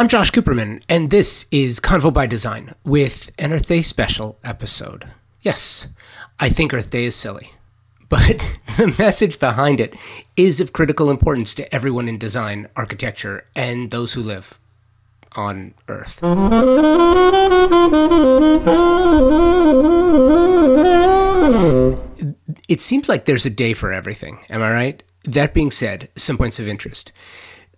I'm Josh Cooperman, and this is Convo by Design with an Earth Day special episode. Yes, I think Earth Day is silly, but the message behind it is of critical importance to everyone in design, architecture, and those who live on Earth. It seems like there's a day for everything, am I right? That being said, some points of interest.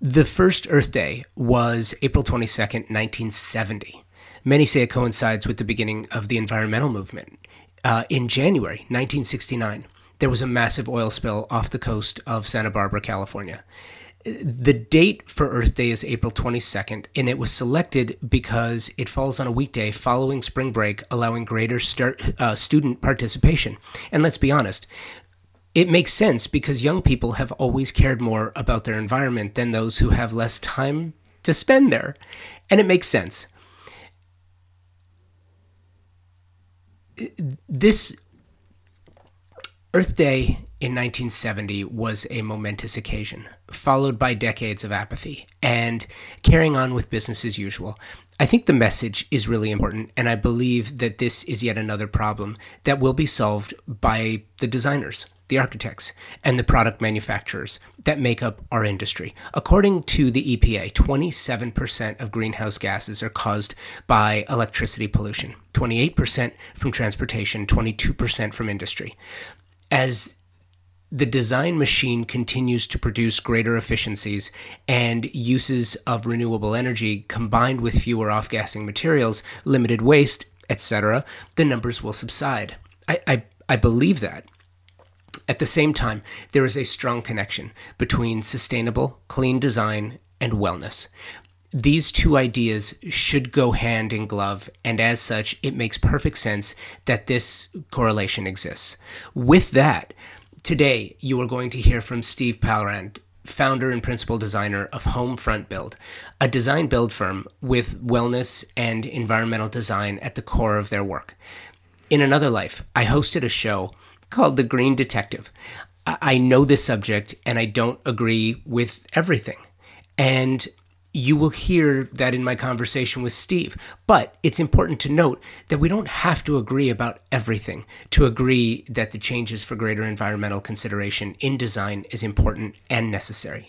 The first Earth Day was April 22nd, 1970. Many say it coincides with the beginning of the environmental movement. Uh, in January 1969, there was a massive oil spill off the coast of Santa Barbara, California. The date for Earth Day is April 22nd, and it was selected because it falls on a weekday following spring break, allowing greater start, uh, student participation. And let's be honest, it makes sense because young people have always cared more about their environment than those who have less time to spend there. And it makes sense. This Earth Day in 1970 was a momentous occasion, followed by decades of apathy and carrying on with business as usual. I think the message is really important, and I believe that this is yet another problem that will be solved by the designers, the architects, and the product manufacturers that make up our industry. According to the EPA, 27% of greenhouse gases are caused by electricity pollution, 28% from transportation, 22% from industry. As the design machine continues to produce greater efficiencies and uses of renewable energy combined with fewer off gassing materials, limited waste, etc., the numbers will subside. I, I, I believe that. At the same time, there is a strong connection between sustainable, clean design and wellness. These two ideas should go hand in glove, and as such, it makes perfect sense that this correlation exists. With that, Today, you are going to hear from Steve Palrand, founder and principal designer of Home Front Build, a design build firm with wellness and environmental design at the core of their work. In another life, I hosted a show called The Green Detective. I know this subject and I don't agree with everything. And you will hear that in my conversation with Steve. But it's important to note that we don't have to agree about everything to agree that the changes for greater environmental consideration in design is important and necessary.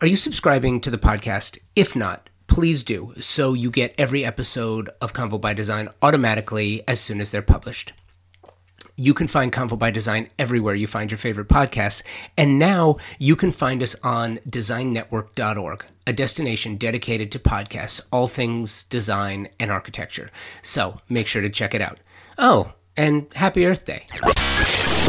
Are you subscribing to the podcast? If not, please do so you get every episode of Convo by Design automatically as soon as they're published. You can find Convo by Design everywhere you find your favorite podcasts. And now you can find us on designnetwork.org, a destination dedicated to podcasts, all things design and architecture. So make sure to check it out. Oh, and happy Earth Day.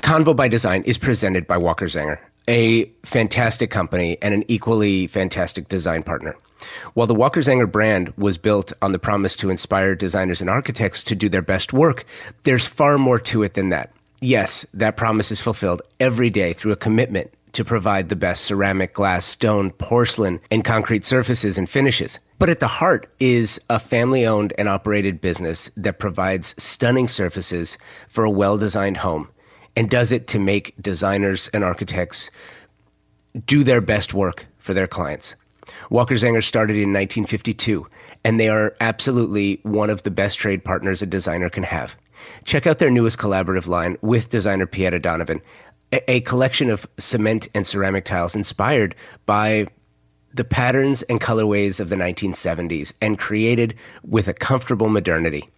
Convo by Design is presented by Walker Zanger, a fantastic company and an equally fantastic design partner. While the Walker Zanger brand was built on the promise to inspire designers and architects to do their best work, there's far more to it than that. Yes, that promise is fulfilled every day through a commitment to provide the best ceramic, glass, stone, porcelain, and concrete surfaces and finishes. But at the heart is a family owned and operated business that provides stunning surfaces for a well designed home and does it to make designers and architects do their best work for their clients. Walker Zanger started in 1952, and they are absolutely one of the best trade partners a designer can have. Check out their newest collaborative line with designer Pieta Donovan, a, a collection of cement and ceramic tiles inspired by the patterns and colorways of the 1970s and created with a comfortable modernity.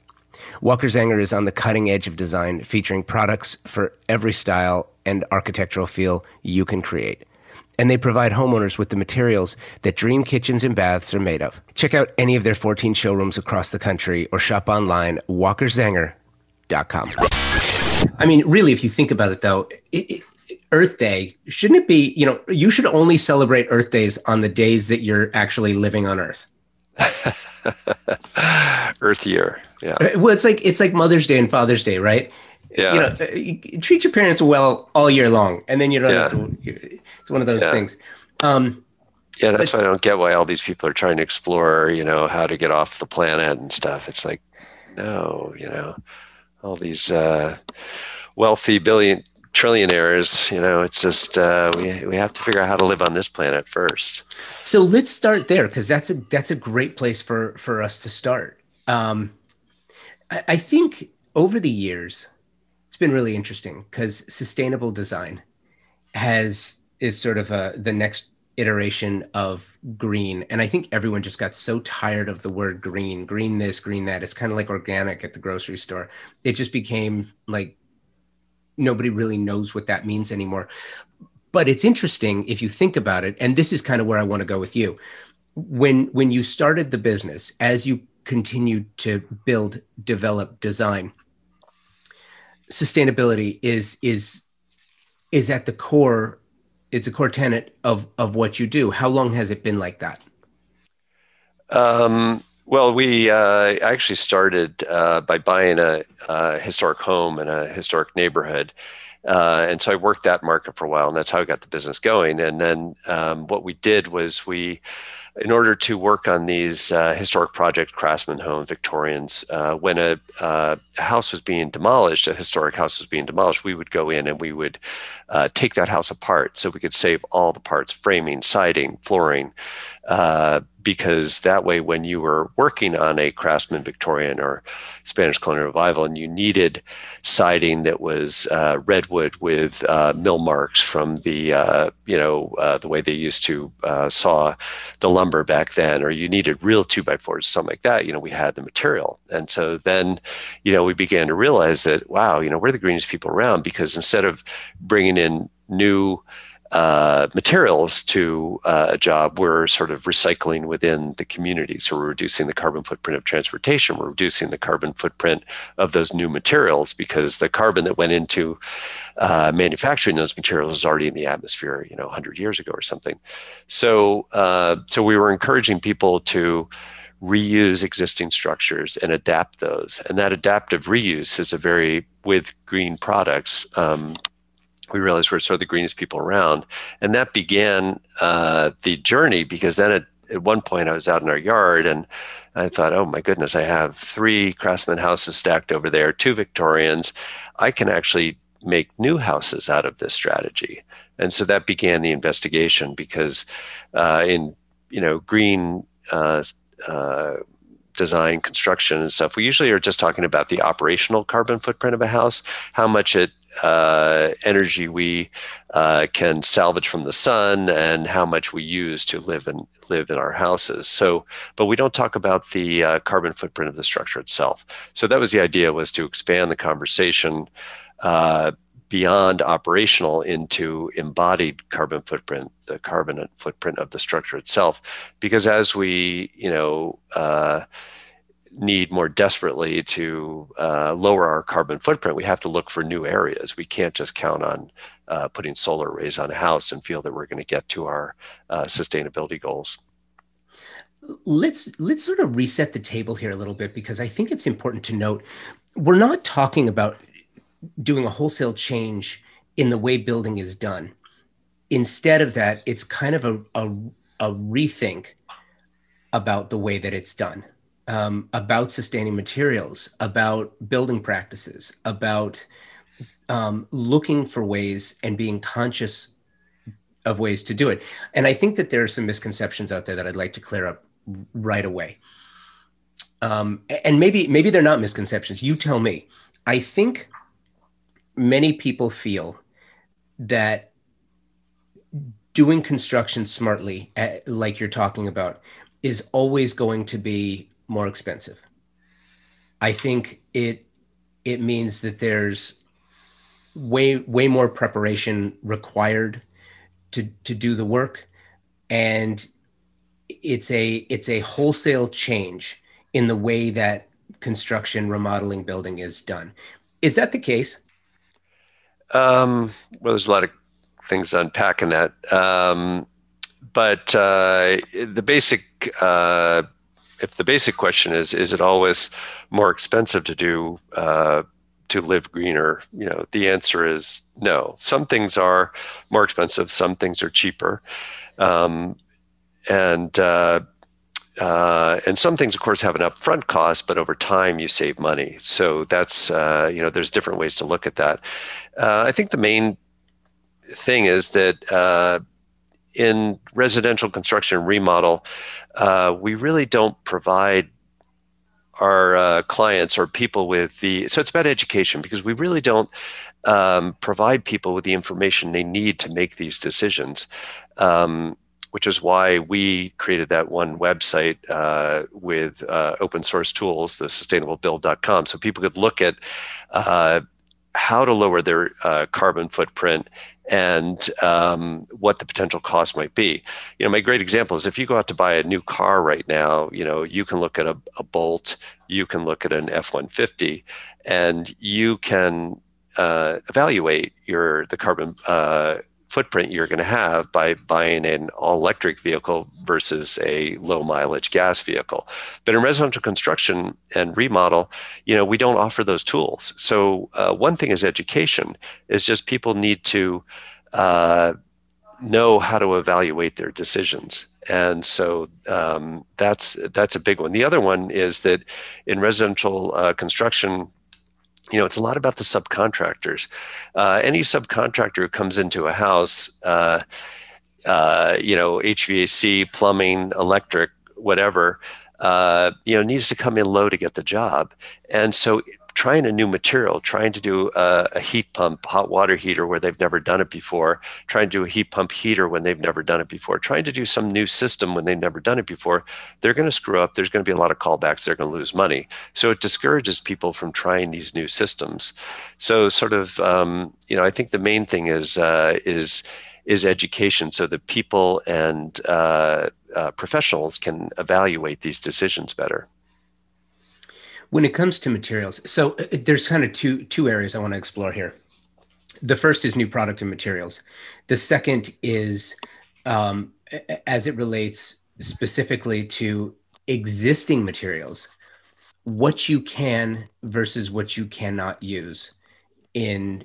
Walker Zanger is on the cutting edge of design, featuring products for every style and architectural feel you can create and they provide homeowners with the materials that dream kitchens and baths are made of. Check out any of their 14 showrooms across the country or shop online walkerzanger.com. I mean, really, if you think about it, though, it, it, Earth Day shouldn't it be? You know, you should only celebrate Earth Days on the days that you're actually living on Earth. Earth year, yeah. Uh, well, it's like it's like Mother's Day and Father's Day, right? Yeah. You know, uh, treat your parents well all year long, and then you don't yeah. have to. It's one of those yeah. things. Um, yeah, that's why I don't get why all these people are trying to explore, you know, how to get off the planet and stuff. It's like, no, you know, all these uh, wealthy billion trillionaires. You know, it's just uh, we we have to figure out how to live on this planet first. So let's start there because that's a that's a great place for for us to start. Um, I, I think over the years, it's been really interesting because sustainable design has is sort of a the next iteration of green. And i think everyone just got so tired of the word green green this green that. It's kind of like organic at the grocery store. It just became like nobody really knows what that means anymore. But it's interesting if you think about it and this is kind of where i want to go with you. When when you started the business as you continued to build develop design sustainability is is is at the core it's a core tenet of of what you do. How long has it been like that? Um, well, we uh, actually started uh, by buying a, a, historic home in a historic neighborhood. Uh, and so I worked that market for a while, and that's how I got the business going. And then um, what we did was we in order to work on these uh, historic project craftsman home Victorians, uh, when a, uh, house was being demolished, a historic house was being demolished, we would go in and we would uh, take that house apart so we could save all the parts framing, siding, flooring, uh, because that way, when you were working on a Craftsman Victorian or Spanish colonial revival, and you needed siding that was uh, redwood with uh, mill marks from the uh, you know uh, the way they used to uh, saw the lumber back then, or you needed real two by fours, something like that, you know, we had the material, and so then, you know, we began to realize that wow, you know, we're the greenest people around because instead of bringing in new uh, materials to uh, a job, we're sort of recycling within the community. So we're reducing the carbon footprint of transportation. We're reducing the carbon footprint of those new materials because the carbon that went into uh, manufacturing those materials was already in the atmosphere, you know, 100 years ago or something. So, uh, so we were encouraging people to reuse existing structures and adapt those. And that adaptive reuse is a very, with green products, um, we realized we're sort of the greenest people around. And that began uh, the journey because then at, at one point I was out in our yard and I thought, oh my goodness, I have three craftsman houses stacked over there, two Victorians. I can actually make new houses out of this strategy. And so that began the investigation because uh, in you know green uh, uh, design, construction, and stuff, we usually are just talking about the operational carbon footprint of a house, how much it uh, energy we uh, can salvage from the sun and how much we use to live and live in our houses. So, but we don't talk about the uh, carbon footprint of the structure itself. So that was the idea was to expand the conversation uh, beyond operational into embodied carbon footprint, the carbon footprint of the structure itself. Because as we, you know uh, need more desperately to uh, lower our carbon footprint, we have to look for new areas. We can't just count on uh, putting solar arrays on a house and feel that we're going to get to our uh, sustainability goals. Let's let's sort of reset the table here a little bit because I think it's important to note we're not talking about doing a wholesale change in the way building is done. Instead of that, it's kind of a, a, a rethink about the way that it's done um, about sustaining materials, about building practices, about um, looking for ways and being conscious of ways to do it. And I think that there are some misconceptions out there that I'd like to clear up right away. Um, and maybe maybe they're not misconceptions. You tell me. I think many people feel that doing construction smartly, eh, like you're talking about, is always going to be more expensive. I think it it means that there's way way more preparation required to to do the work. And it's a it's a wholesale change in the way that construction remodeling building is done. Is that the case? Um, well there's a lot of things to unpack in that. Um, but uh, the basic uh, if the basic question is, is it always more expensive to do uh, to live greener? You know, the answer is no. Some things are more expensive. Some things are cheaper, um, and uh, uh, and some things, of course, have an upfront cost, but over time you save money. So that's uh, you know there's different ways to look at that. Uh, I think the main thing is that uh, in residential construction and remodel, uh, we really don't provide our uh, clients or people with the so it's about education because we really don't um, provide people with the information they need to make these decisions um, which is why we created that one website uh, with uh, open source tools, the sustainablebuild.com, so people could look at uh, how to lower their uh, carbon footprint and um, what the potential cost might be. You know, my great example is if you go out to buy a new car right now, you know, you can look at a, a Bolt, you can look at an F 150, and you can uh, evaluate your the carbon uh, footprint you're going to have by buying an all electric vehicle versus a low mileage gas vehicle. But in residential construction and remodel, you know, we don't offer those tools. So uh, one thing is education is just people need to uh, know how to evaluate their decisions. And so um, that's that's a big one. The other one is that in residential uh, construction, you know, it's a lot about the subcontractors. Uh, any subcontractor who comes into a house, uh, uh, you know, HVAC, plumbing, electric, whatever, uh, you know, needs to come in low to get the job. And so trying a new material, trying to do a, a, heat pump, hot water heater where they've never done it before, trying to do a heat pump heater when they've never done it before, trying to do some new system when they've never done it before, they're going to screw up. There's going to be a lot of callbacks. They're going to lose money. So it discourages people from trying these new systems. So sort of, um, you know, I think the main thing is uh, is is education, so that people and uh, uh, professionals can evaluate these decisions better when it comes to materials so uh, there's kind of two two areas i want to explore here. The first is new product and materials. The second is um, as it relates specifically to existing materials what you can versus what you cannot use in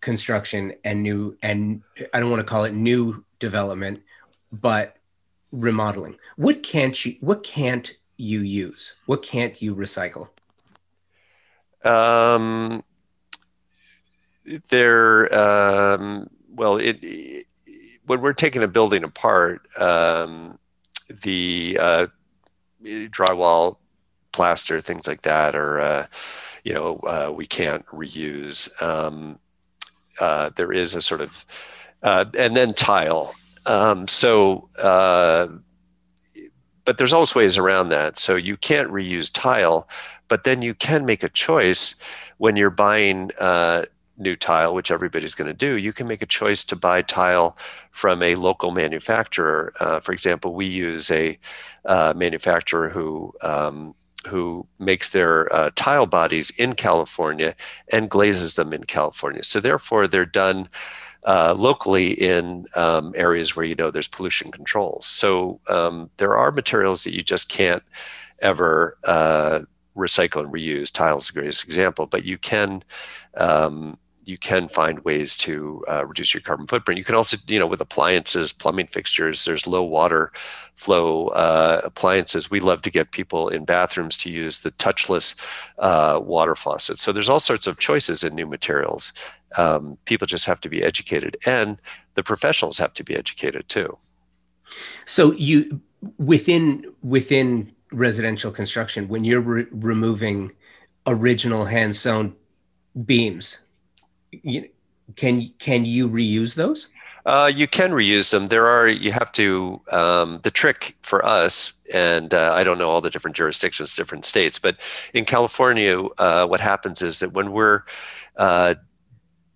construction and new and i don't want to call it new development but remodeling. What can't you what can't you use? What can't you recycle? Um, there, um, well, it, it, when we're taking a building apart, um, the uh, drywall, plaster, things like that, or uh, you know, uh, we can't reuse. Um, uh, there is a sort of, uh, and then tile. Um, so uh, but there's always ways around that. So you can't reuse tile, but then you can make a choice when you're buying uh, new tile, which everybody's going to do. You can make a choice to buy tile from a local manufacturer. Uh, for example, we use a uh, manufacturer who um, who makes their uh, tile bodies in California and glazes them in California. So therefore, they're done uh, locally in um, areas where you know there's pollution controls. So um, there are materials that you just can't ever uh, recycle and reuse. Tile is the greatest example, but you can. Um, you can find ways to uh, reduce your carbon footprint. You can also, you know, with appliances, plumbing fixtures, there's low water flow uh, appliances. We love to get people in bathrooms to use the touchless uh, water faucet. So there's all sorts of choices in new materials um, people just have to be educated, and the professionals have to be educated too. So you within within residential construction, when you're re- removing original hand hewn beams, you, can can you reuse those? Uh, you can reuse them. There are you have to. Um, the trick for us, and uh, I don't know all the different jurisdictions, different states, but in California, uh, what happens is that when we're uh,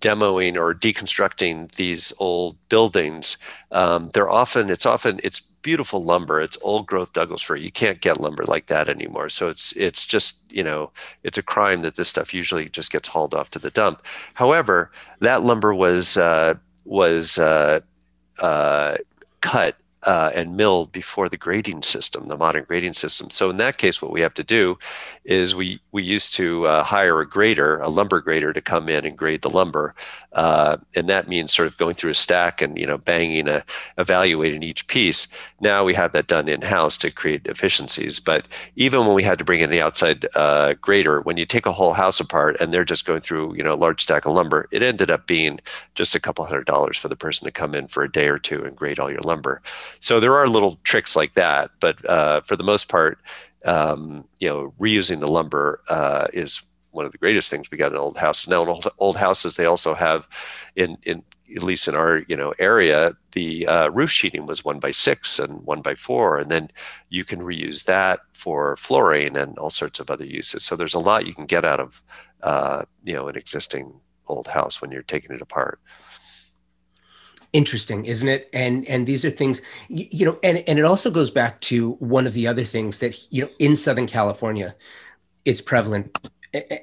demoing or deconstructing these old buildings, um, they're often it's often it's beautiful lumber. It's old growth Douglas fir. You can't get lumber like that anymore. So it's it's just you know it's a crime that this stuff usually just gets hauled off to the dump. However, that lumber was uh, was uh, uh, cut uh, and milled before the grading system, the modern grading system. So in that case, what we have to do is we we used to uh, hire a grader, a lumber grader, to come in and grade the lumber, uh, and that means sort of going through a stack and you know banging a evaluating each piece. Now we have that done in house to create efficiencies. But even when we had to bring in the outside uh, grader, when you take a whole house apart and they're just going through you know a large stack of lumber, it ended up being just a couple hundred dollars for the person to come in for a day or two and grade all your lumber. So there are little tricks like that, but uh, for the most part, um, you know, reusing the lumber uh, is one of the greatest things we got in old houses. Now in old, old houses, they also have, in in at least in our you know area, the uh, roof sheeting was one by six and one by four, and then you can reuse that for flooring and all sorts of other uses. So there's a lot you can get out of uh, you know an existing old house when you're taking it apart interesting isn't it? And and these are things you, you, know and and it also goes back to one of the other things that you know in southern california it's prevalent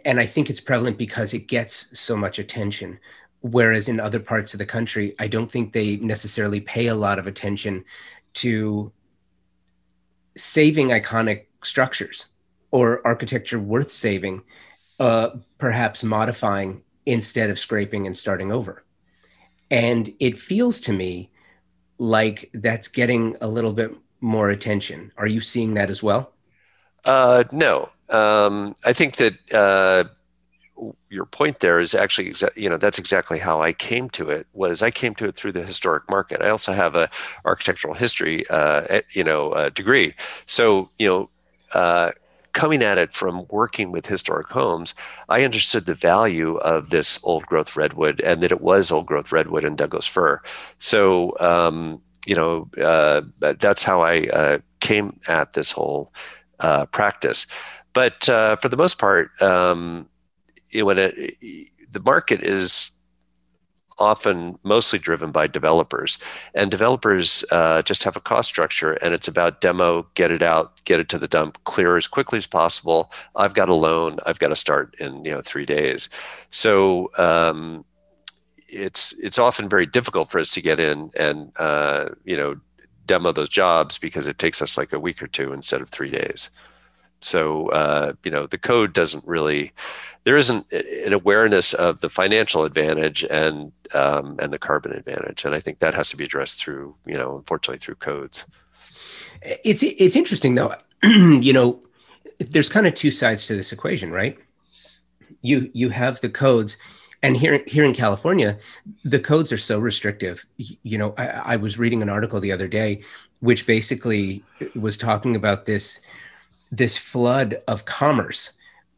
and i think it's prevalent because it gets so much attention. Whereas in other parts of the country i don't think they necessarily pay a lot of attention to saving iconic structures or architecture worth saving uh, perhaps modifying instead of scraping and starting over and it feels to me like that's getting a little bit more attention. Are you seeing that as well? Uh, no. Um, I think that uh, your point there is actually, exa- you know, that's exactly how I came to it. Was I came to it through the historic market. I also have a architectural history, uh, you know, uh, degree. So, you know, uh, coming at it from working with historic homes, I understood the value of this old growth redwood and that it was old growth redwood and Douglas fir. So, um, you know, uh, that's how I uh, came at this whole uh, practice. But uh, for the most part, um, when it, the market is often mostly driven by developers. And developers uh, just have a cost structure, and it's about demo, get it out, get it to the dump, clear as quickly as possible. I've got a loan, I've got to start in you know three days. So um, it's it's often very difficult for us to get in and uh, you know demo those jobs because it takes us like a week or two instead of three days. So uh, you know the code doesn't really there isn't an awareness of the financial advantage and um, and the carbon advantage, and I think that has to be addressed through you know unfortunately through codes. It's it's interesting though, you know, there's kind of two sides to this equation, right? You you have the codes, and here here in California, the codes are so restrictive. You know, I, I was reading an article the other day, which basically was talking about this this flood of commerce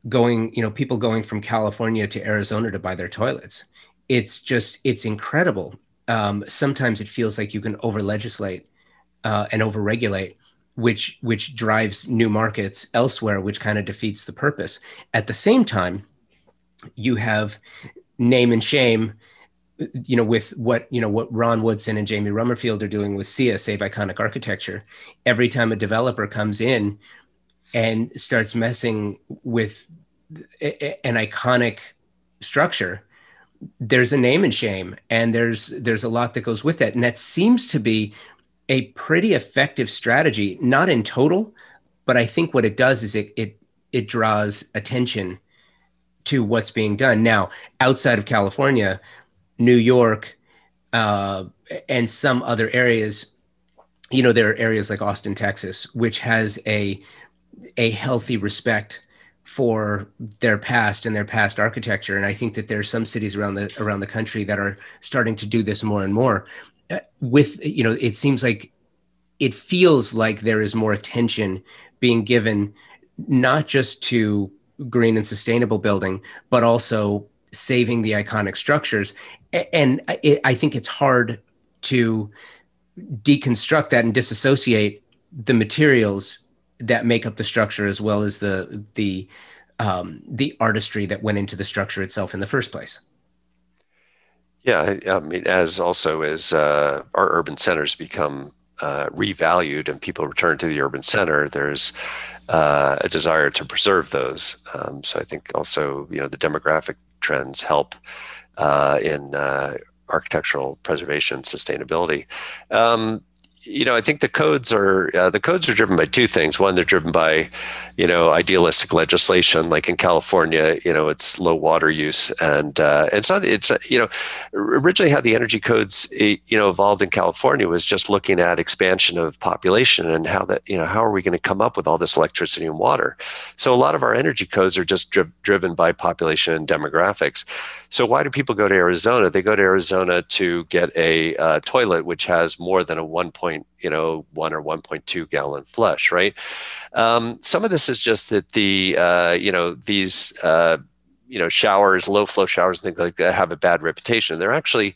going, you know, people going from California to Arizona to buy their toilets. It's just, it's incredible. Um, sometimes it feels like you can over legislate uh, and over regulate, which which drives new markets elsewhere, which kind of defeats the purpose. At the same time, you have name and shame you know with what you know what ron woodson and jaime rummerfield are doing with sia save iconic architecture every time a developer comes in and starts messing with an iconic structure there's a name and shame and there's there's a lot that goes with that and that seems to be a pretty effective strategy not in total but i think what it does is it it it draws attention to what's being done. Now outside of california new york uh, and some other areas you know there are areas like austin texas which has a a healthy respect for their past and their past architecture. And i think that there are some cities around the around the country that are starting to do this more and more. Uh, with you know it seems like it feels like there is more attention being given not just to green and sustainable building but also saving the iconic structures. And i think it's hard to deconstruct that and disassociate the materials that make up the structure as well as the the um, the artistry that went into the structure itself in the first place. Yeah, I mean, as also as uh, our urban centers become uh, revalued and people return to the urban center, there's uh, a desire to preserve those. Um, so I think also, you know, the demographic trends help uh, in uh, architectural preservation, sustainability. Um, you know, I think the codes are uh, the codes are driven by two things. One, they're driven by, you know, idealistic legislation. Like in California, you know, it's low water use, and uh, it's not. It's you know, originally how the energy codes you know evolved in California was just looking at expansion of population and how that you know how are we going to come up with all this electricity and water. So a lot of our energy codes are just dri- driven by population and demographics. So why do people go to Arizona? They go to Arizona to get a uh, toilet which has more than a 1. you know one or 1.2 gallon flush, right? Um, some of this is just that the uh, you know these uh, you know showers, low flow showers, and things like that have a bad reputation. They're actually,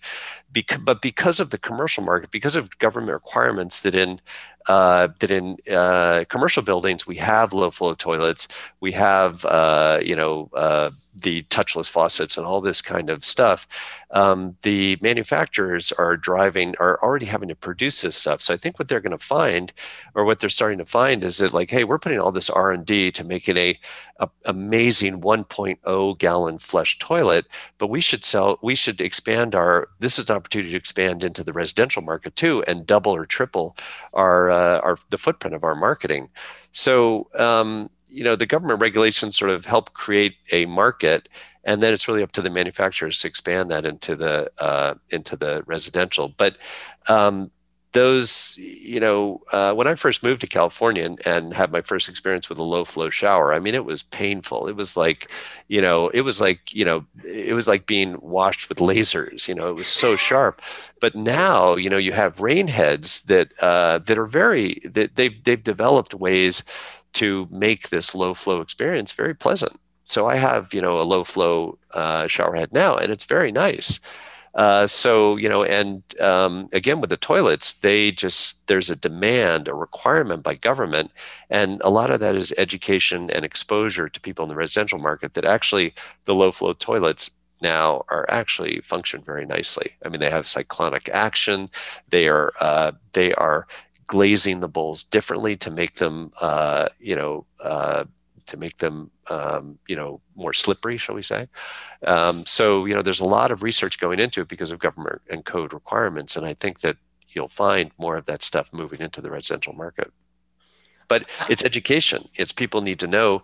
but because of the commercial market, because of government requirements that in uh, that in uh, commercial buildings we have low flow toilets, we have uh, you know uh, the touchless faucets and all this kind of stuff. Um, the manufacturers are driving are already having to produce this stuff. So I think what they're going to find, or what they're starting to find, is that like, hey, we're putting all this R and D to make it a, a amazing 1.0 gallon flush toilet, but we should sell, we should expand our. This is an opportunity to expand into the residential market too, and double or triple our uh, our the footprint of our marketing. So um, you know the government regulations sort of help create a market, and then it's really up to the manufacturers to expand that into the uh, into the residential. But um, those, you know, uh, when I first moved to California and, and, had my first experience with a low flow shower, I mean, it was painful. It was like, you know, it was like, you know, it was like being washed with lasers. You know, it was so sharp. But now, you know, you have rain heads that uh, that are very that they've they've developed ways to make this low flow experience very pleasant. So I have, you know, a low flow uh, shower head now, and it's very nice. Uh, so you know, and um, again with the toilets, they just there's a demand, a requirement by government, and a lot of that is education and exposure to people in the residential market. That actually the low flow toilets now are actually function very nicely. I mean, they have cyclonic action. They are uh, they are glazing the bowls differently to make them uh, you know uh, to make them um, you know more slippery shall we say. Um, so you know there's a lot of research going into it because of government and code requirements and i think that you'll find more of that stuff moving into the residential market. But it's education. It's people need to know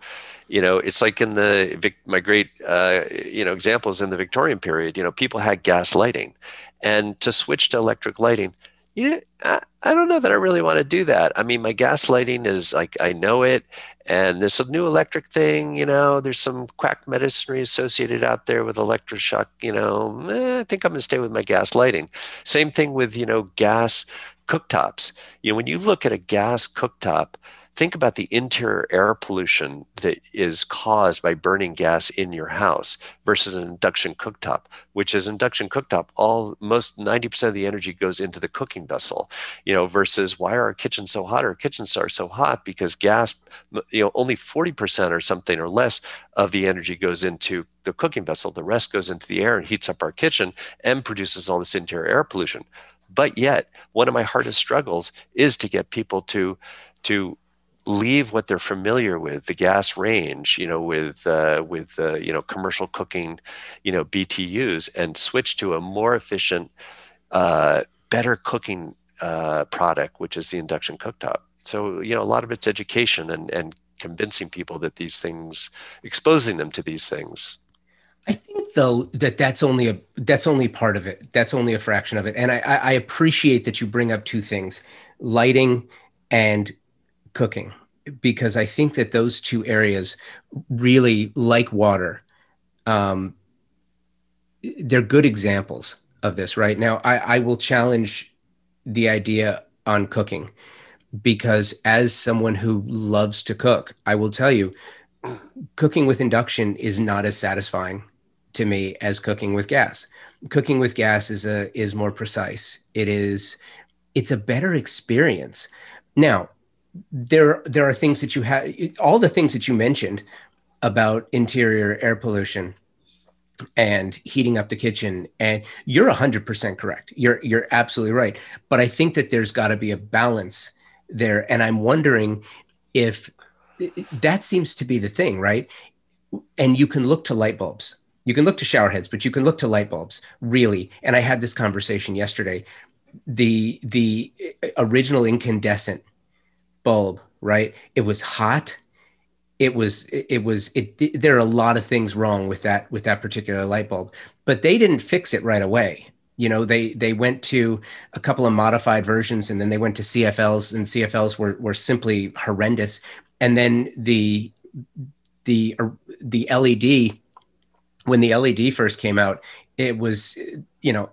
you know it's like in the my great uh, you know examples in the victorian period you know people had gas lighting and to switch to electric lighting know, I, I don't know that I really want to do that. I mean, my gas lighting is like I know it, and this new electric thing, you know, there's some quack medicine associated out there with electroshock. You know, eh, I think I'm going to stay with my gas lighting. Same thing with you know gas cooktops. You know, when you look at a gas cooktop, think about the interior air pollution that is caused by burning gas in your house versus an induction cooktop which is induction cooktop all most 90% of the energy goes into the cooking vessel you know versus why are our kitchens so hot? Our kitchens are so hot because gas you know only 40% or something or less of the energy goes into the cooking vessel. The rest goes into the air and heats up our kitchen and produces all this interior air pollution. But yet one of my hardest struggles is to get people to to leave what they're familiar with the gas range you know with uh, with uh, you know commercial cooking you know btus and switch to a more efficient uh, better cooking uh, product which is the induction cooktop so you know a lot of it's education and and convincing people that these things exposing them to these things I think though that that's only a that's only part of it. That's only a fraction of it. And I, I appreciate that you bring up two things: lighting and cooking because I think that those two areas really, like water, um, they're good examples of this. Right now, I, I will challenge the idea on cooking because, as someone who loves to cook, I will tell you, cooking with induction is not as satisfying to me as cooking with gas. Cooking with gas is a is more precise. It is it's a better experience. Now, there there are things that you have all the things that you mentioned about interior air pollution and heating up the kitchen and you're 100% correct. You're you're absolutely right. But i think that there's got to be a balance there and i'm wondering if that seems to be the thing right? And you can look to light bulbs. You can look to shower heads but you can look to light bulbs really. And i had this conversation yesterday. The the original incandescent bulb, right? It was hot. It was it was it, it, there are a lot of things wrong with that with that particular light bulb, but they didn't fix it right away. You know, they they went to a couple of modified versions and then they went to CFLs and CFLs were were simply horrendous. And then the the the LED when the LED first came out, it was you know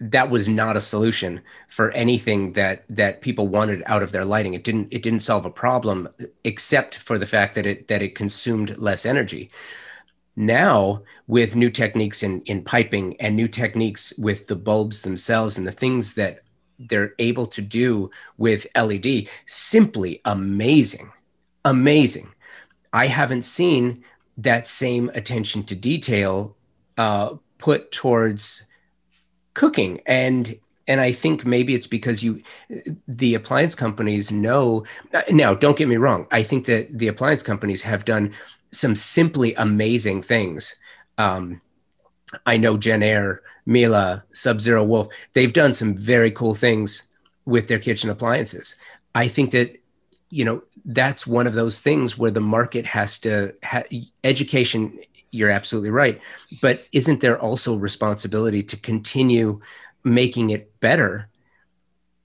that was not a solution for anything that that people wanted out of their lighting. It didn't it didn't solve a problem except for the fact that it that it consumed less energy. Now with new techniques in in piping and new techniques with the bulbs themselves and the things that they're able to do with led simply amazing amazing. I haven't seen that same attention to detail uh, put towards cooking and and I think maybe it's because you, the appliance companies know. Now, don't get me wrong. I think that the appliance companies have done some simply amazing things. Um, I know Jenn-Air, Miele, Sub Zero Wolf. They've done some very cool things with their kitchen appliances. I think that you know that's one of those things where the market has to ha- education you're absolutely right. But isn't there also responsibility to continue making it better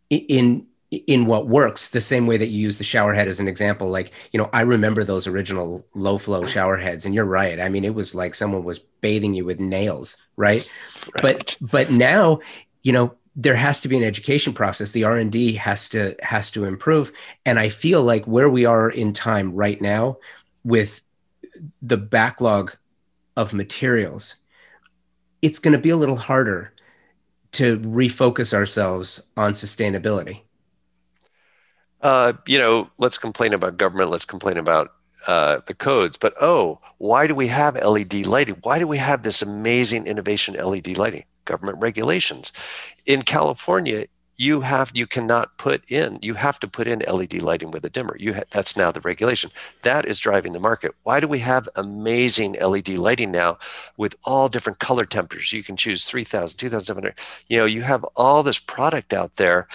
in in what works? The same way that you use the shower head as an example like you know i remember those original low flow shower heads and you're right. I mean it was like someone was bathing you with nails right, right. but but now you know there has to be an education process. The r&d has to has to improve. And i feel like where we are in time right now with the backlog of materials, it's going to be a little harder to refocus ourselves on sustainability. Uh, you know, let's complain about government. Let's complain about uh, the codes. But oh, why do we have LED lighting? Why do we have this amazing innovation LED lighting? Government regulations. In California, you have you cannot put in you have to put in led lighting with a dimmer. You ha- that's now the regulation. That is driving the market. Why do we have amazing led lighting now with all different color temperatures? You can choose 3000 2700 you know you have all this product out there.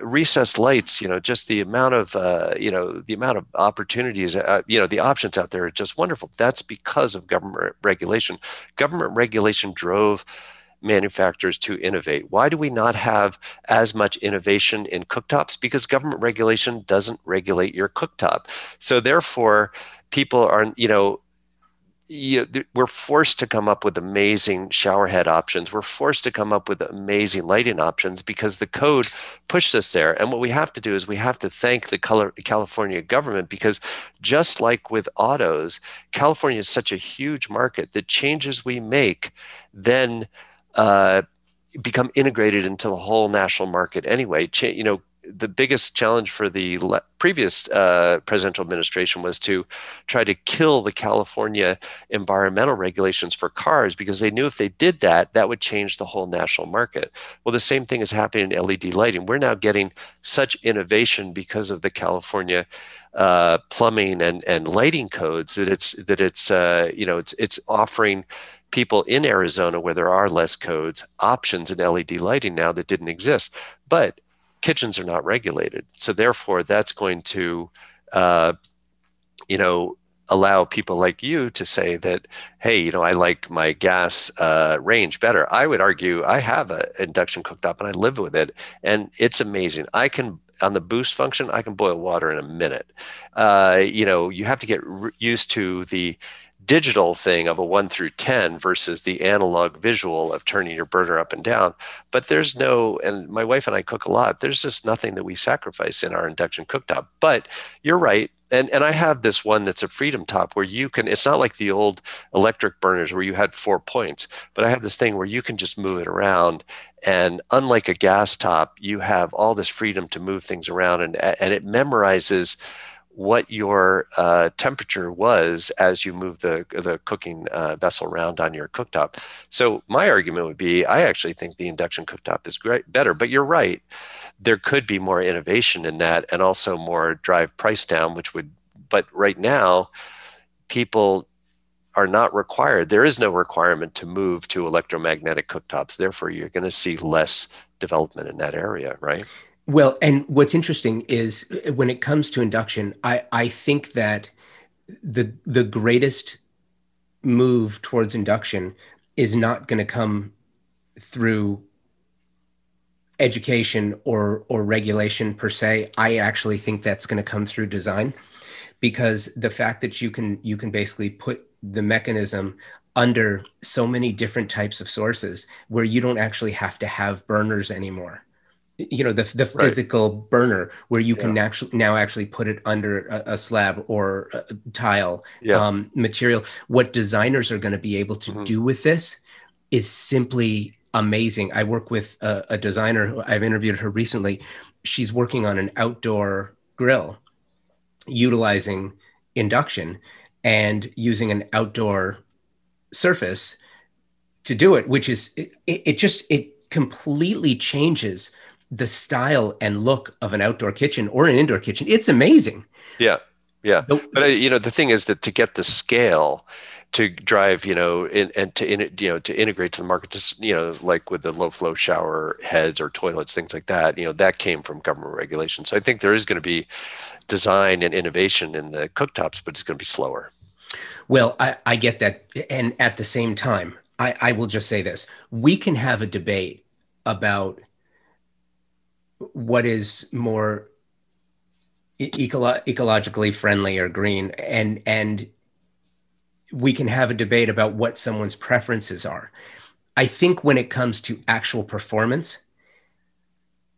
Recessed lights you know just the amount of uh, you know the amount of opportunities uh, you know the options out there are just wonderful. That's because of government regulation. Government regulation drove manufacturers to innovate. Why do we not have as much innovation in cooktops? Because government regulation doesn't regulate your cooktop. So therefore, people are, you know, you we're forced to come up with amazing showerhead options. We're forced to come up with amazing lighting options because the code pushed us there. And what we have to do is we have to thank the California government because just like with autos, California is such a huge market. The changes we make then uh, become integrated into the whole national market anyway. Ch- you know, the biggest challenge for the le- previous uh, presidential administration was to try to kill the California environmental regulations for cars because they knew if they did that, that would change the whole national market. Well, the same thing is happening in LED lighting. We're now getting such innovation because of the California uh, plumbing and, and lighting codes that it's that it's uh, you know it's it's offering people in Arizona where there are less codes options in LED lighting now that didn't exist. But kitchens are not regulated, so therefore that's going to, uh, you know, allow people like you to say that, hey, you know, I like my gas uh, range better. I would argue I have an induction cooktop and I live with it, and it's amazing. I can on the boost function, I can boil water in a minute. Uh, you know, you have to get re- used to the digital thing of a 1 through 10 versus the analog visual of turning your burner up and down. But there's no and my wife and i cook a lot there's just nothing that we sacrifice in our induction cooktop. But you're right and and i have this one that's a freedom top where you can it's not like the old electric burners where you had four points but i have this thing where you can just move it around and unlike a gas top you have all this freedom to move things around and and it memorizes what your uh, temperature was as you move the the cooking uh, vessel around on your cooktop. So my argument would be, I actually think the induction cooktop is great, better. But you're right, there could be more innovation in that, and also more drive price down, which would. But right now, people are not required. There is no requirement to move to electromagnetic cooktops. Therefore, you're going to see less development in that area, right? Well, and what's interesting is uh, when it comes to induction, I, I think that the the greatest move towards induction is not going to come through education or or regulation per se. I actually think that's going to come through design because the fact that you can you can basically put the mechanism under so many different types of sources where you don't actually have to have burners anymore you know the, the physical right. burner where you can yeah. actually now actually put it under a, a slab or a tile yeah. um, material what designers are going to be able to mm-hmm. do with this is simply amazing i work with a, a designer who i've interviewed her recently she's working on an outdoor grill utilizing induction and using an outdoor surface to do it which is it, it just it completely changes the style and look of an outdoor kitchen or an indoor kitchen it's amazing yeah yeah but uh, you know the thing is that to get the scale to drive, you know, in, and to in, you know to integrate to the market, just you know, like with the low flow shower heads or toilets, things like that. You know, that came from government regulation. So I think there is going to be design and innovation in the cooktops, but it's going to be slower. Well, I, I get that, and at the same time, I, I will just say this: we can have a debate about what is more eco- ecologically friendly or green, and and we can have a debate about what someone's preferences are. I think when it comes to actual performance,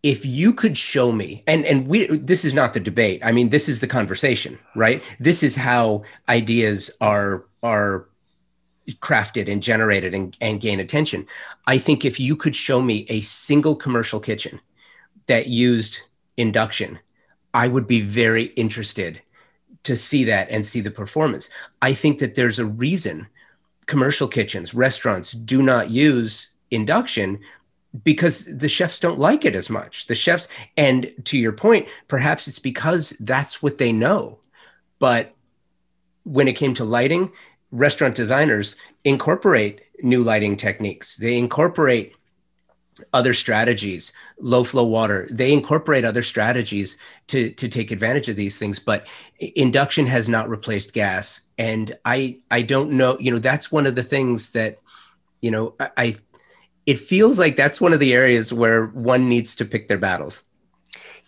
if you could show me and and we this is not the debate. I mean this is the conversation right? This is how ideas are are crafted and generated and, and gain attention. I think if you could show me a single commercial kitchen that used induction i would be very interested to see that and see the performance. I think that there's a reason commercial kitchens, restaurants do not use induction because the chefs don't like it as much. The chefs, and to your point, perhaps it's because that's what they know. But when it came to lighting, restaurant designers incorporate new lighting techniques. They incorporate other strategies low flow water they incorporate other strategies to to take advantage of these things but induction has not replaced gas and i i don't know you know that's one of the things that you know i, I it feels like that's one of the areas where one needs to pick their battles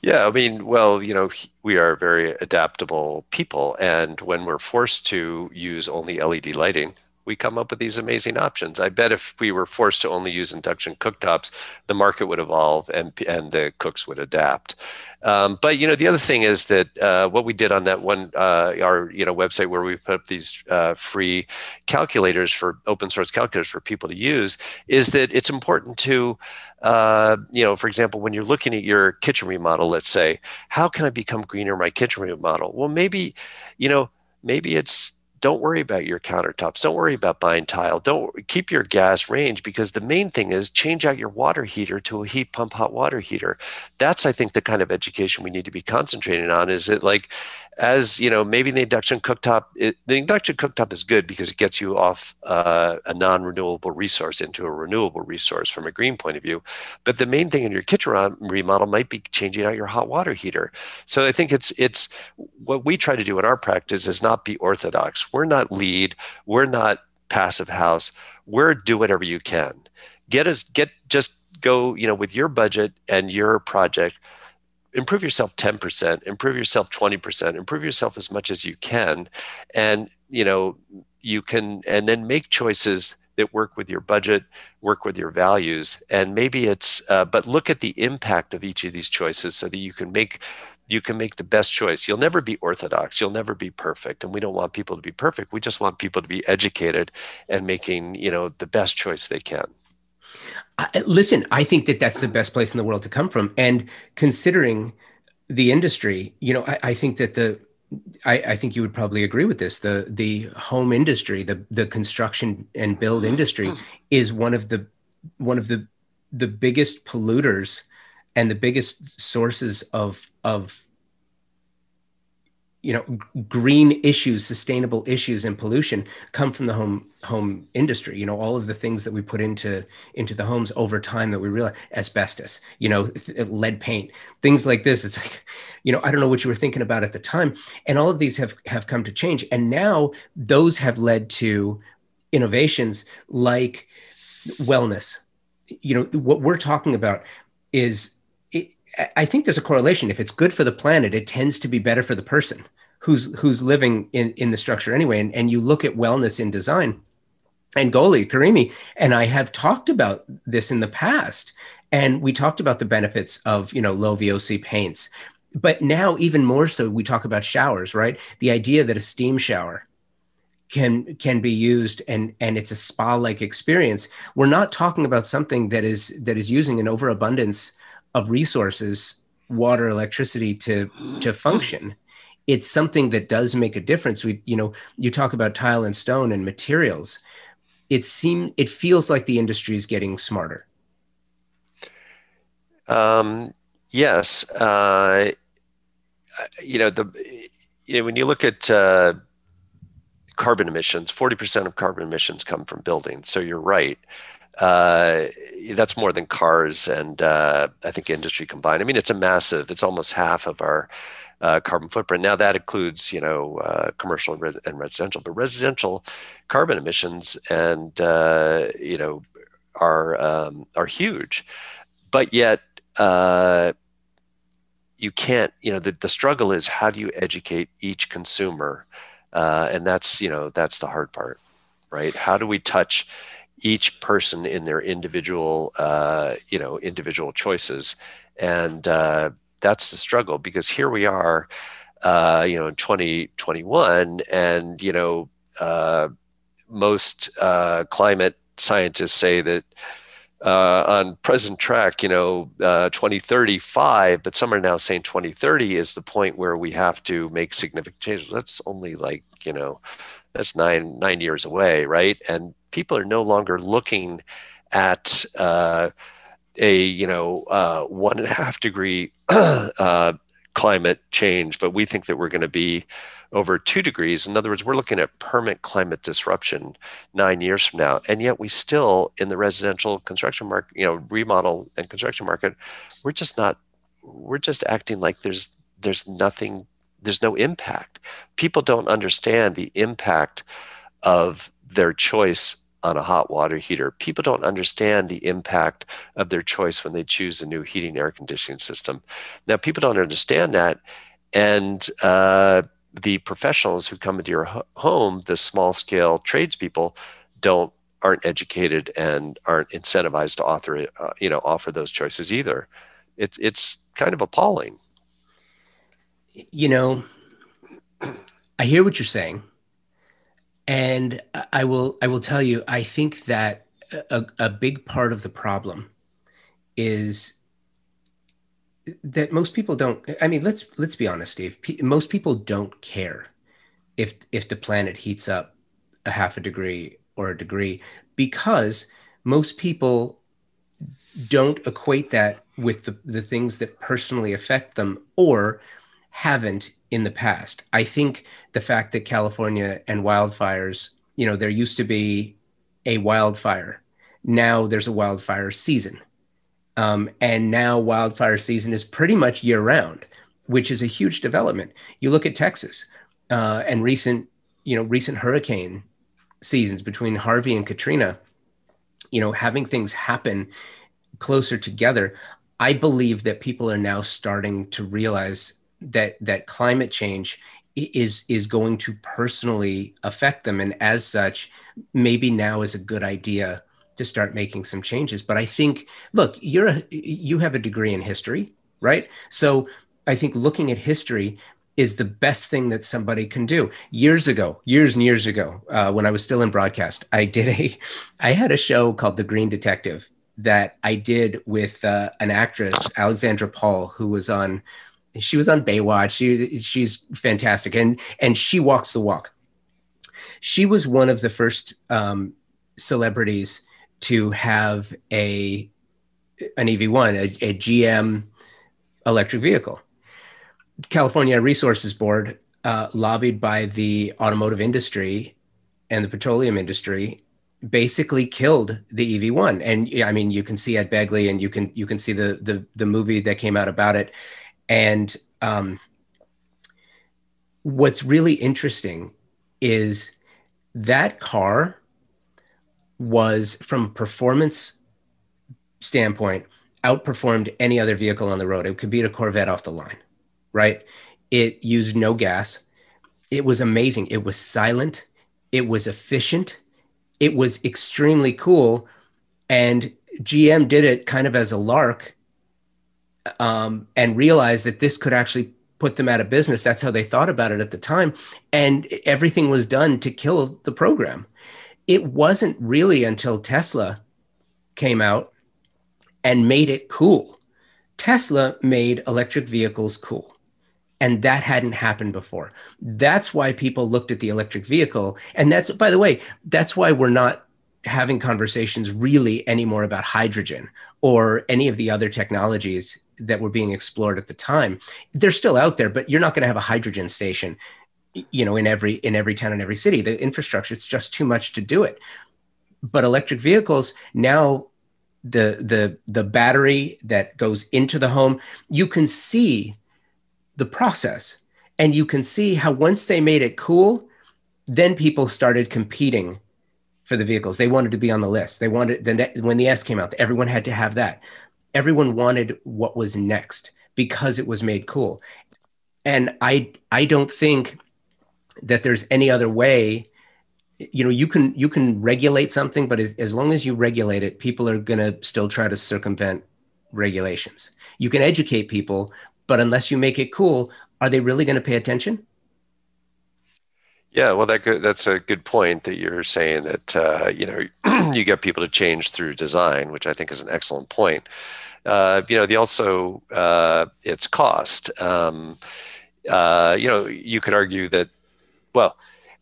yeah, I mean, well, you know, we are very adaptable people. And when we're forced to use only LED lighting, we come up with these amazing options. I bet if we were forced to only use induction cooktops, the market would evolve and and the cooks would adapt. Um, but you know, the other thing is that uh, what we did on that one uh, our you know website where we put up these uh, free calculators for open source calculators for people to use is that it's important to uh, you know, for example, when you're looking at your kitchen remodel, let's say, how can I become greener in my kitchen remodel? Well, maybe, you know, maybe it's don't worry about your countertops. Don't worry about buying tile. Don't keep your gas range because the main thing is change out your water heater to a heat pump hot water heater. That's I think the kind of education we need to be concentrating on. Is it like as you know, maybe the induction cooktop, it, the induction cooktop is good because it gets you off uh, a non-renewable resource into a renewable resource from a green point of view. But the main thing in your kitchen remodel might be changing out your hot water heater. So I think it's it's what we try to do in our practice is not be orthodox. We're not LEED. We're not passive house. We're do whatever you can. Get us get just go you know with your budget and your project improve yourself 10% improve yourself 20% improve yourself as much as you can. And you know you can and then make choices that work with your budget work with your values. And maybe it's uh, but look at the impact of each of these choices so that you can make you can make the best choice. You'll never be orthodox. You'll never be perfect. And we don't want people to be perfect. We just want people to be educated and making you know the best choice they can I, listen, I think that that's the best place in the world to come from. And considering the industry, you know, I, I think that the I, I, think you would probably agree with this. The the home industry, the the construction and build industry, is one of the one of the the biggest polluters and the biggest sources of of you know green issues sustainable issues and pollution come from the home home industry you know all of the things that we put into into the homes over time that we realize asbestos you know uh, lead paint things like this. It's like you know i don't know what you were thinking about at the time. And all of these have have come to change. And now those have led to innovations like wellness. You know what we're talking about is I think there's a correlation. If it's good for the planet, it tends to be better for the person who's who's living in in the structure anyway. And and you look at wellness in design, and Goli Karimi and I have talked about this in the past, and we talked about the benefits of you know low VOC paints. But now, even more so, we talk about showers, right? The idea that a steam shower can can be used and and it's a spa like experience we're not talking about something that is that is using an overabundance of resources water electricity to to function. It's something that does make a difference. We you know you talk about tile and stone and materials. It seem it feels like the industry is getting smarter. Um, yes uh, you know the you know when you look at uh, carbon emissions 40% of carbon emissions come from buildings. So you're right uh, that's more than cars and uh, I think industry combined. I mean, it's a massive. It's almost half of our uh, carbon footprint. Now that includes, you know, uh, commercial and, res- and, residential, but residential carbon emissions and uh, you know are um, are huge. But yet uh, you can't. You know, the, the struggle is how do you educate each consumer, and that's you know that's the hard part, right? How do we touch each person in their individual uh, you know individual choices and uh, that's the struggle because here we are uh, you know in 2021 and you know uh, most uh, climate scientists say that uh, on present track, you know, uh, 2035, but some are now saying 2030 is the point where we have to make significant changes. That's only like, you know, that's nine nine years away, right? And people are no longer looking at uh, a you know uh, one and a half degree uh, climate change, but we think that we're going to be over two degrees. In other words, we're looking at permanent climate disruption nine years from now, and yet we still in the residential construction market, you know, remodel and construction market, we're just not. We're just acting like there's there's nothing there's no impact. People don't understand the impact of their choice on a hot water heater. People don't understand the impact of their choice when they choose a new heating air conditioning system. Now, people don't understand that. And uh, the professionals who come into your home, the small scale tradespeople, don't aren't educated and aren't incentivized to author uh, you know offer those choices either. It's it's kind of appalling. You know, I hear what you're saying. And I will I will tell you, I think that a, a big part of the problem is that most people don't i mean let's let's be honest steve. P- most people don't care if if the planet heats up a half a degree or a degree because most people don't equate that with the, the things that personally affect them or haven't in the past. I think the fact that California and wildfires, you know, there used to be a wildfire. Now there's a wildfire season. Um, and now wildfire season is pretty much year round, which is a huge development. You look at Texas uh, and recent, you know, recent hurricane seasons between Harvey and Katrina, you know, having things happen closer together. I believe that people are now starting to realize that that climate change is is going to personally affect them. And as such maybe now is a good idea to start making some changes. But i think look you're a, you have a degree in history right? So i think looking at history is the best thing that somebody can do. Years ago years and years ago uh, when i was still in broadcast i did a i had a show called the green detective that i did with uh, an actress alexandra paul who was on she was on Baywatch. She she's fantastic, and and she walks the walk. She was one of the first um, celebrities to have a an EV1, a, a GM electric vehicle. California Resources Board uh, lobbied by the automotive industry and the petroleum industry basically killed the EV1. And I mean, you can see Ed Begley and you can you can see the the the movie that came out about it. And um, what's really interesting is that car was from a performance standpoint outperformed any other vehicle on the road. It could beat a Corvette off the line, right? It used no gas. It was amazing. It was silent. It was efficient it was extremely cool. And GM did it kind of as a lark um, and realized that this could actually put them out of business. That's how they thought about it at the time. And everything was done to kill the program. It wasn't really until Tesla came out and made it cool. Tesla made electric vehicles cool. And that hadn't happened before. That's why people looked at the electric vehicle. And that's, by the way, that's why we're not having conversations really anymore about hydrogen or any of the other technologies that were being explored at the time. They're still out there, but you're not going to have a hydrogen station you know in every in every town and every city the infrastructure it's just too much to do it but electric vehicles now the the the battery that goes into the home you can see the process. And you can see how once they made it cool, then people started competing for the vehicles. They wanted to be on the list. They wanted when the S came out, everyone had to have that. Everyone wanted what was next because it was made cool. And I I don't think that there's any other way you know you can you can regulate something but as, as long as you regulate it people are going to still try to circumvent regulations you can educate people but unless you make it cool, are they really going to pay attention? Yeah, well, that that's a good point that you're saying that uh, you know you get people to change through design, which I think is an excellent point. Uh, you know, the also uh, its cost. Um, uh, you know, you could argue that well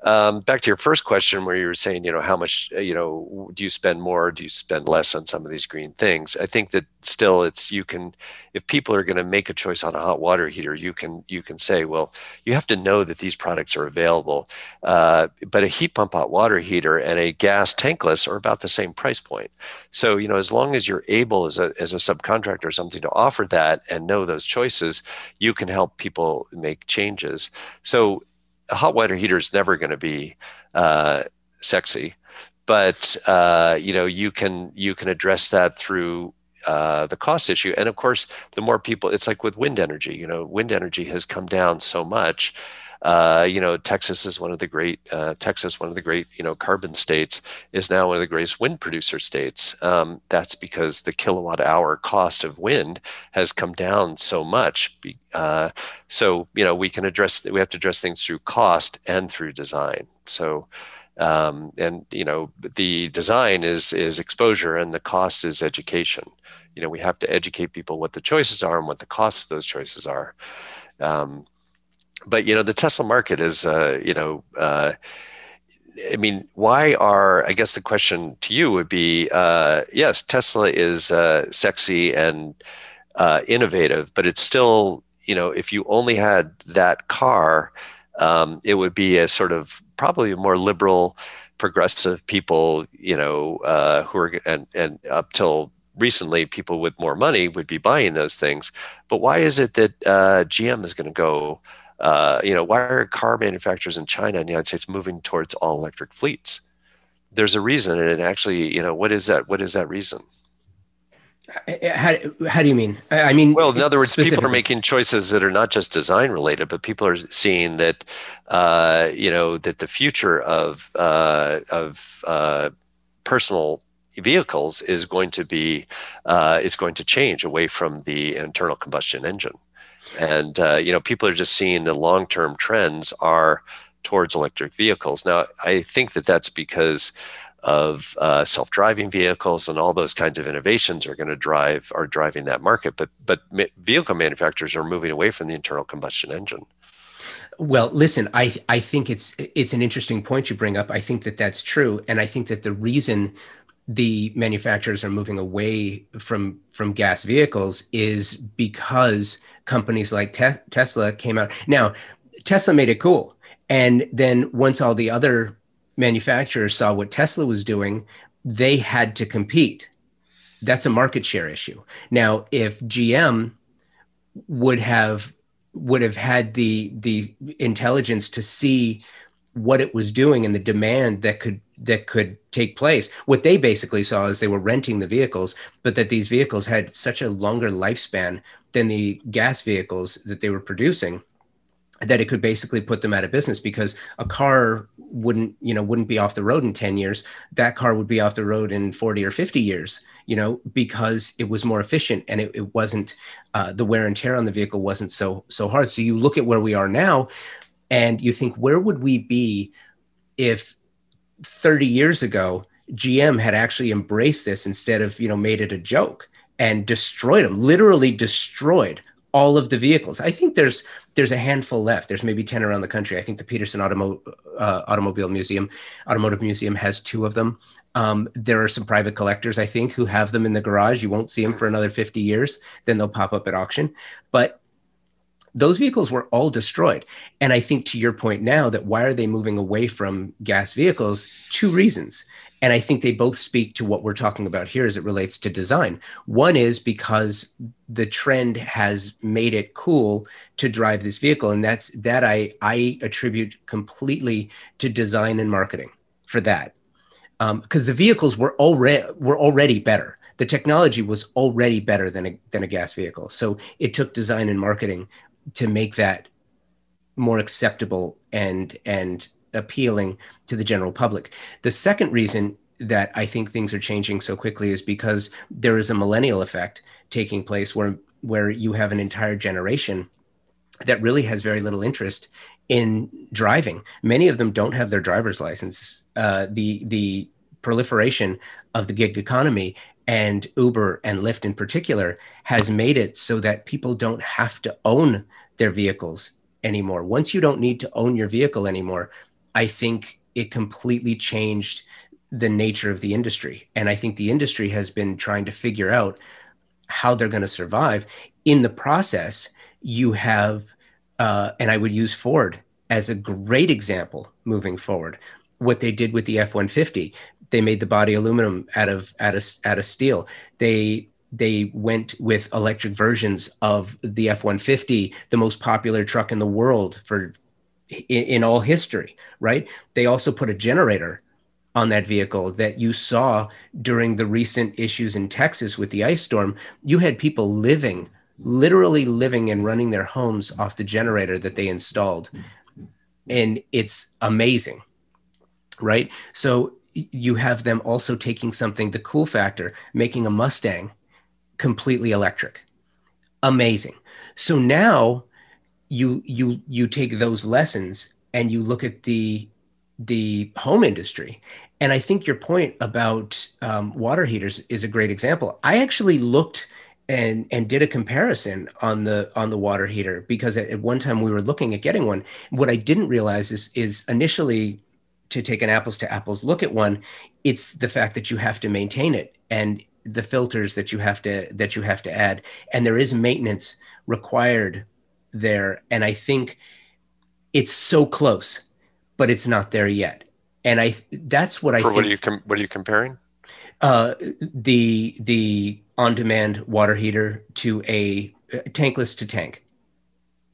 um, back to your first question, where you were saying, you know, how much, uh, you know, do you spend more? Do you spend less on some of these green things? I think that still, it's you can, if people are going to make a choice on a hot water heater, you can you can say, well, you have to know that these products are available. Uh, but a heat pump hot water heater and a gas tankless are about the same price point. So, you know, as long as you're able as a as a subcontractor or something to offer that and know those choices, you can help people make changes. So a hot water heater is never going to be uh, sexy, but uh, you know you can you can address that through uh, the cost issue. And of course, the more people, it's like with wind energy. You know, wind energy has come down so much uh, you know, Texas is one of the great uh, Texas, one of the great you know carbon states, is now one of the greatest wind producer states. Um, that's because the kilowatt hour cost of wind has come down so much. Uh, so you know, we can address we have to address things through cost and through design. So. Um, and you know the design is is exposure and the cost is education you know we have to educate people what the choices are and what the costs of those choices are um, but you know the Tesla market is uh, you know uh, I mean why are I guess the question to you would be uh, yes Tesla is uh, sexy and uh, innovative but it's still you know if you only had that car um, it would be a sort of probably more liberal progressive people you know uh, who are and and up till recently people with more money would be buying those things. But why is it that gm is going to go uh, you know, why are car manufacturers in China and the United States moving towards all electric fleets? There's a reason, and actually, you know, what is that? What is that reason? How, how do you mean? I mean, well, in other words, people are making choices that are not just design related, but people are seeing that, uh, you know, that the future of uh, of uh, personal vehicles is going to be uh, is going to change away from the internal combustion engine and uh, you know people are just seeing the long-term trends are towards electric vehicles. Now i think that that's because of uh, self-driving vehicles and all those kinds of innovations are going to drive are driving that market. But but vehicle manufacturers are moving away from the internal combustion engine. Well, listen, I I think it's it's an interesting point you bring up. I think that that's true, and I think that the reason the manufacturers are moving away from from gas vehicles is because companies like te- Tesla came out. Now, Tesla made it cool. And then once all the other manufacturers saw what Tesla was doing, they had to compete. That's a market share issue. Now, if GM would have would have had the the intelligence to see what it was doing and the demand that could that could take place. What they basically saw is they were renting the vehicles, but that these vehicles had such a longer lifespan than the gas vehicles that they were producing that it could basically put them out of business because a car wouldn't you know wouldn't be off the road in 10 years that car would be off the road in 40 or 50 years you know because it was more efficient and it, it wasn't uh, the wear and tear on the vehicle wasn't so so hard so you look at where we are now and you think where would we be if 30 years ago gm had actually embraced this instead of you know made it a joke and destroyed them literally destroyed all of the vehicles. I think there's there's a handful left. There's maybe 10 around the country. I think the Petersen Automo- uh, automobile museum automotive museum has two of them. Um, there are some private collectors i think who have them in the garage. You won't see them for another 50 years. Then they'll pop up at auction. But those vehicles were all destroyed. And I think to your point now that why are they moving away from gas vehicles? Two reasons. And I think they both speak to what we're talking about here as it relates to design. One is because the trend has made it cool to drive this vehicle. And that's that I, I attribute completely to design and marketing for that. Because um, the vehicles were already were already better the technology was already better than a, than a gas vehicle. So it took design and marketing to make that more acceptable and and appealing to the general public. The second reason that I think things are changing so quickly is because there is a millennial effect taking place where where you have an entire generation that really has very little interest in driving. Many of them don't have their driver's license. Uh, the the proliferation of the gig economy and Uber and Lyft in particular has made it so that people don't have to own their vehicles anymore. Once you don't need to own your vehicle anymore, I think it completely changed the nature of the industry. And I think the industry has been trying to figure out how they're going to survive. In the process, you have, uh, and I would use Ford as a great example moving forward. What they did with the F 150, they made the body aluminum out of out of out of steel. They they went with electric versions of the F-150, the most popular truck in the world for in, in all history, right? They also put a generator on that vehicle that you saw during the recent issues in Texas with the ice storm. You had people living, literally living and running their homes off the generator that they installed. And it's amazing, right? So you have them also taking something, the cool factor, making a Mustang completely electric. Amazing. So now you you you take those lessons and you look at the the home industry and i think your point about um, water heaters is a great example i actually looked and and did a comparison on the on the water heater because at, at one time we were looking at getting one what i didn't realize is is initially to take an apples to apples look at one, it's the fact that you have to maintain it and the filters that you have to that you have to add, and there is maintenance required there. And I think it's so close, but it's not there yet. And I that's what I. For think, what are you com- what are you comparing? Uh, the the on demand water heater to a uh, tankless to tank.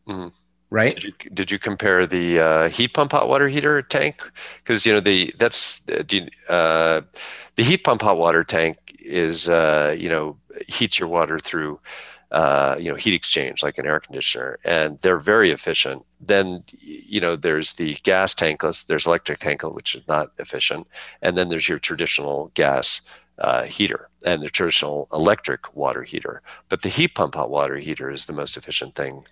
Mm-hmm right? Did you, did you compare the uh, heat pump hot water heater tank? Because you know the that's uh, uh, the heat pump hot water tank is uh, you know heats your water through uh, you know heat exchange like an air conditioner, and they're very efficient. Then you know there's the gas tankless, there's electric tankless, which is not efficient, and then there's your traditional gas. Uh, heater and the traditional electric water heater, but the heat pump hot water heater is the most efficient thing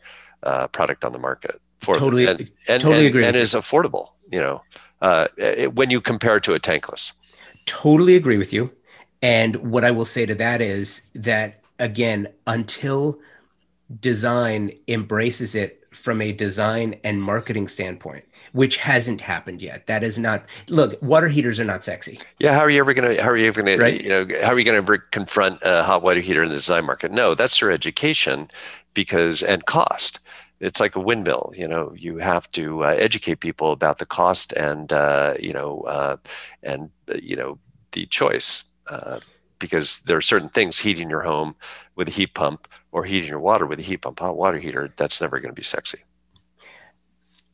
uh, product on the market for totally them. And, and, totally and, agree and is affordable. You know, uh, it, when you compare it to a tankless. Totally agree with you. And what I will say to that is that again, until design embraces it from a design and marketing standpoint, which hasn't happened yet. That is not look. Water heaters are not sexy. Yeah, how are you ever gonna? How are you ever gonna? Right? You know, how are you gonna ever confront a hot water heater in the design market? No, that's your education, because and cost it's like a windmill. You know, you have to uh, educate people about the cost and uh, you know uh, and uh, you know the choice uh, because there are certain things heating your home with a heat pump or heating your water with a heat pump, hot water heater. That's never going to be sexy.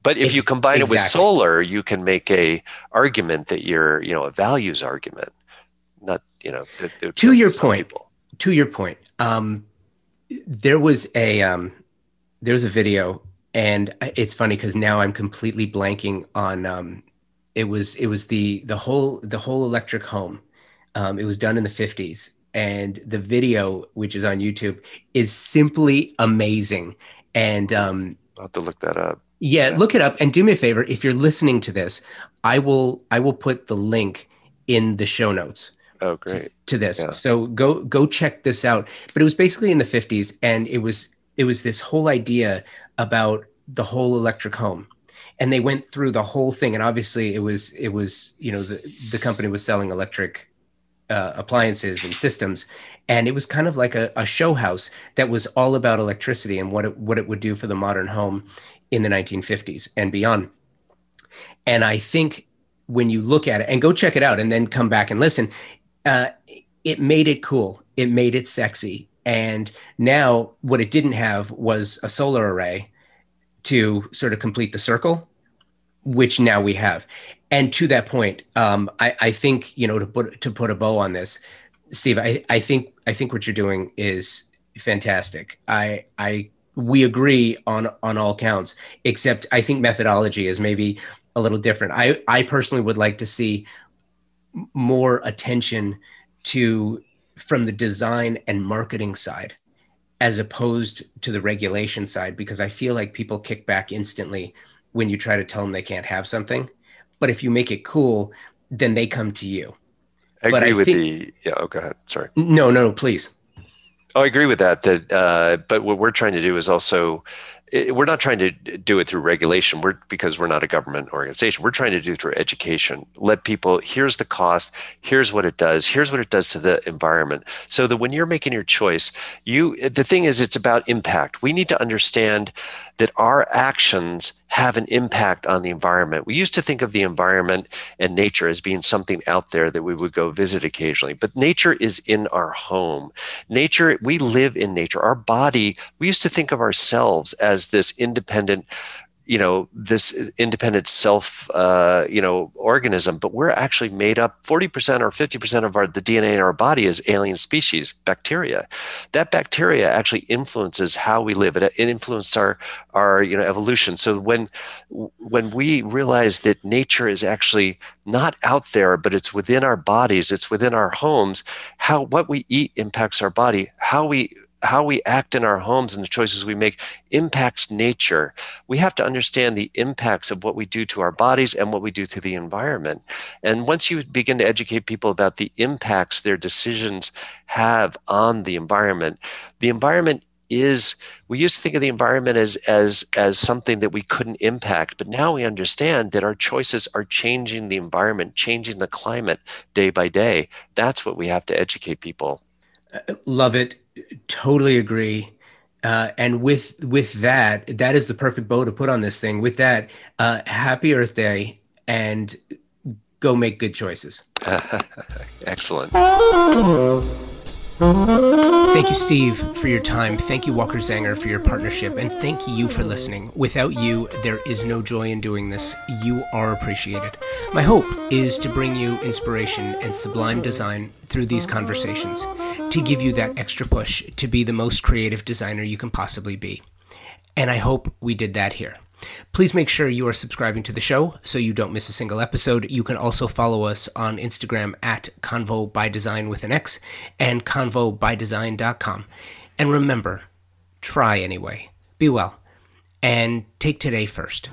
But if it's, you combine exactly. it with solar, you can make a argument that you're, you know, a values argument. Not, you know, to your point. To your point, um, there was a um, there was a video, and it's funny because now I'm completely blanking on. Um, it was it was the the whole the whole electric home. Um, it was done in the 50s, and the video, which is on YouTube, is simply amazing. And um, I'll have to look that up. Yeah, look it up and do me a favor. If you're listening to this, I will I will put the link in the show notes. Oh, great. To, to this. Yeah. So go go check this out. But it was basically in the 50s and it was it was this whole idea about the whole electric home. And they went through the whole thing and obviously it was it was, you know, the the company was selling electric uh, appliances and systems and it was kind of like a, a show house that was all about electricity and what it what it would do for the modern home in the 1950s and beyond. And I think when you look at it and go check it out and then come back and listen, uh, it made it cool. It made it sexy. And now what it didn't have was a solar array to sort of complete the circle, which now we have. And to that point, um, I, I think you know to put to put a bow on this, Steve. I, I think I think what you're doing is fantastic. I I we agree on on all counts except i think methodology is maybe a little different i i personally would like to see more attention to from the design and marketing side as opposed to the regulation side because i feel like people kick back instantly when you try to tell them they can't have something. But if you make it cool then they come to you. I agree I with think, the yeah oh go ahead. Sorry. No no please. Oh, I agree with that. That, uh, but what we're trying to do is also we're not trying to do it through regulation. We're because we're not a government organization we're trying to do it through education. Let people here's the cost here's what it does here's what it does to the environment. So that when you're making your choice you the thing is it's about impact. We need to understand that our actions have an impact on the environment. We used to think of the environment and nature as being something out there that we would go visit occasionally, but nature is in our home. Nature, we live in nature. Our body, we used to think of ourselves as this independent you know this independent self uh, you know organism but we're actually made up 40% or 50% of our the dna in our body is alien species bacteria. That bacteria actually influences how we live. It, it influenced our our you know evolution. So when when we realize that nature is actually not out there but it's within our bodies it's within our homes how what we eat impacts our body how we how we act in our homes and the choices we make impacts nature. We have to understand the impacts of what we do to our bodies and what we do to the environment. And once you begin to educate people about the impacts their decisions have on the environment, the environment is we used to think of the environment as as as something that we couldn't impact but now we understand that our choices are changing the environment changing the climate day by day that's what we have to educate people uh, love it Totally agree. Uh, and with with that, that is the perfect bow to put on this thing. With that, uh, happy Earth Day, and go make good choices. Excellent. Thank you, Steve, for your time. Thank you, Walker Zanger, for your partnership. And thank you for listening. Without you, there is no joy in doing this. You are appreciated. My hope is to bring you inspiration and sublime design through these conversations, to give you that extra push to be the most creative designer you can possibly be. And I hope we did that here. Please make sure you are subscribing to the show so you don't miss a single episode. You can also follow us on Instagram at Convo by Design with an X and convobydesign.com. And remember, try anyway. Be well. And take today first.